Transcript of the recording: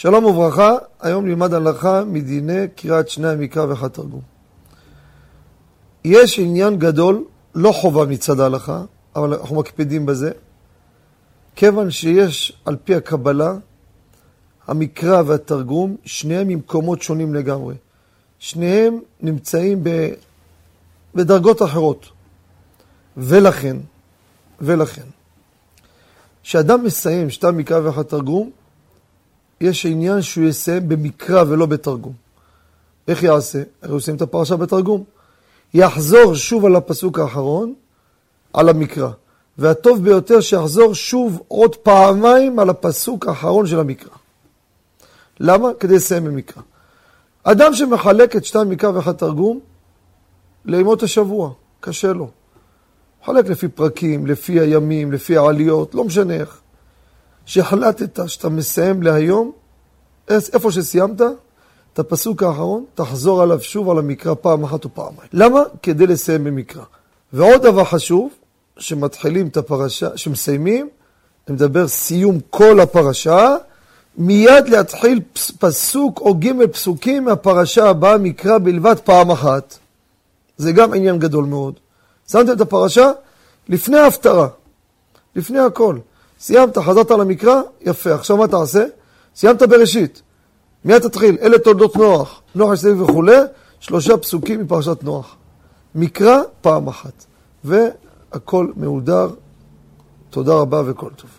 שלום וברכה, היום נלמד הלכה מדיני קריאת שני המקרא ואחד תרגום. יש עניין גדול, לא חובה מצד ההלכה, אבל אנחנו מקפידים בזה, כיוון שיש על פי הקבלה, המקרא והתרגום, שניהם ממקומות שונים לגמרי. שניהם נמצאים ב... בדרגות אחרות. ולכן, ולכן, כשאדם מסיים שתי המקרא ואחד תרגום, יש עניין שהוא יסיים במקרא ולא בתרגום. איך יעשה? הרי הוא יסיים את הפרשה בתרגום. יחזור שוב על הפסוק האחרון, על המקרא. והטוב ביותר שיחזור שוב עוד פעמיים על הפסוק האחרון של המקרא. למה? כדי לסיים במקרא. אדם שמחלק את שתיים מקרא ואחד תרגום לימות השבוע, קשה לו. מחלק לפי פרקים, לפי הימים, לפי העליות, לא משנה איך. שהחלטת שאתה מסיים להיום, איפה שסיימת, את הפסוק האחרון, תחזור עליו שוב על המקרא פעם אחת או פעמיים. למה? כדי לסיים במקרא. ועוד דבר חשוב, שמתחילים את הפרשה, שמסיימים, אני מדבר סיום כל הפרשה, מיד להתחיל פסוק או ג' פסוקים מהפרשה הבאה, מקרא בלבד פעם אחת. זה גם עניין גדול מאוד. שמתם את הפרשה לפני ההפטרה, לפני הכל. סיימת, חזרת למקרא, יפה. עכשיו מה תעשה? סיימת בראשית. מיד תתחיל, אלה תולדות נוח, נוח הסביב וכולי, שלושה פסוקים מפרשת נוח. מקרא פעם אחת. והכל מהודר. תודה רבה וכל טוב.